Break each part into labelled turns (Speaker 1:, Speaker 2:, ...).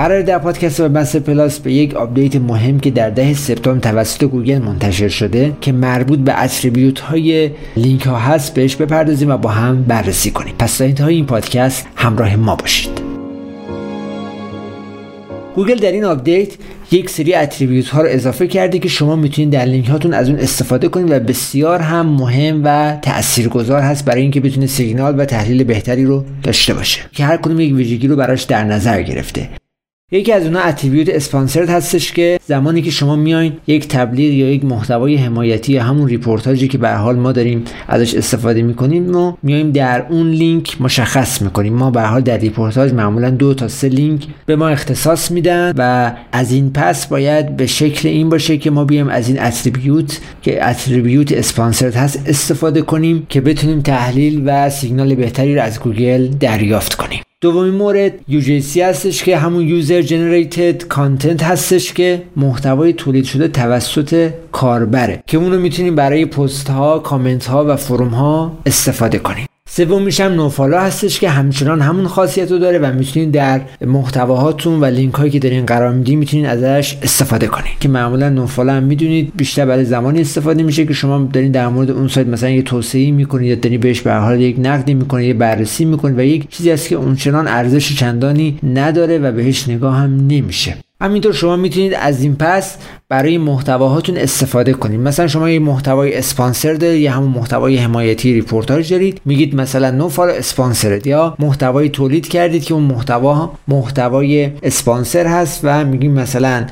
Speaker 1: قراره در پادکست وبمستر پلاس به یک آپدیت مهم که در ده سپتامبر توسط گوگل منتشر شده که مربوط به attribute های لینک ها هست بهش بپردازیم و با هم بررسی کنیم. پس تا انتهای این پادکست همراه ما باشید. گوگل در این آپدیت یک سری attribute ها رو اضافه کرده که شما می‌تونید در لینک هاتون از اون استفاده کنید و بسیار هم مهم و تاثیرگذار هست برای اینکه بتونه سیگنال و تحلیل بهتری رو داشته باشه که هر کدوم یک ویژگی رو براش در نظر گرفته. یکی از اونها attribute sponsored هستش که زمانی که شما میاین یک تبلیغ یا یک محتوای حمایتی یا همون ریپورتاجی که به حال ما داریم ازش استفاده می‌کنیم ما میایم در اون لینک مشخص می‌کنیم. ما به حال در ریپورتاج معمولا دو تا سه لینک به ما اختصاص میدن و از این پس باید به شکل این باشه که ما بیایم از این attribute که attribute sponsored هست استفاده کنیم که بتونیم تحلیل و سیگنال بهتری رو از گوگل دریافت کنیم. دومین مورد UGC هستش که همون user generated content هستش که محتوای تولید شده توسط کاربره که اون رو می‌تونیم برای پست ها کامنت ها و forum ها استفاده کنیم. سومیش هم nofollow هستش که همچنان همون خاصیت رو داره و می‌تونید در محتواهاتون و لینک هایی که دارین قرار میدین می‌تونید ازش استفاده کنید که معمولا nofollow هم می‌دونید بیشتر برای زمانی استفاده میشه که شما دارین در مورد اون سایت مثلا یه توصیه می‌کنید یا دارین بهش به حال یک نقدی می‌کنید یه بررسی می‌کنید و یک چیزی است که اونچنان ارزش چندانی نداره و بهش نگاه هم نمیشه. همینطور شما می‌تونید از این پس برای محتواهاتون استفاده کنید. مثلا شما یه محتوای اسپانسر دارید یا همون محتوای حمایتی ریپورتاج دارید میگید مثلا nofollow sponsored یا محتوای تولید کردید که اون محتوا محتوای اسپانسر هست و میگیم مثلا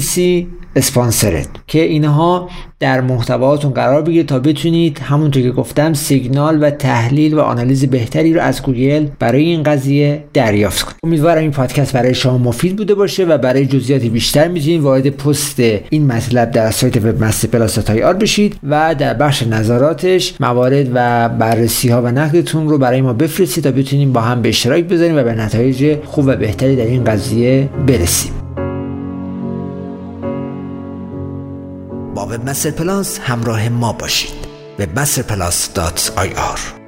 Speaker 1: C sponsored که اینها در محتواتون قرار بگیره تا بتونید همونطور که گفتم سیگنال و تحلیل و آنالیز بهتری رو از گوگل برای این قضیه دریافت کنید. امیدوارم این پادکست برای شما مفید بوده باشه و برای جزئیات بیشتر می‌تونید وارد پست این مطلب در سایت وب پلاس آر بشید و در بخش نظراتش موارد و بررسی ها و نقدتون رو برای ما بفرستید تا بتونیم با هم به اشتراک بذاریم و به نتایج خوب و بهتری در این قضیه برسیم. وب مستر پلاس همراه ما باشید. وبمسترپلاس.ir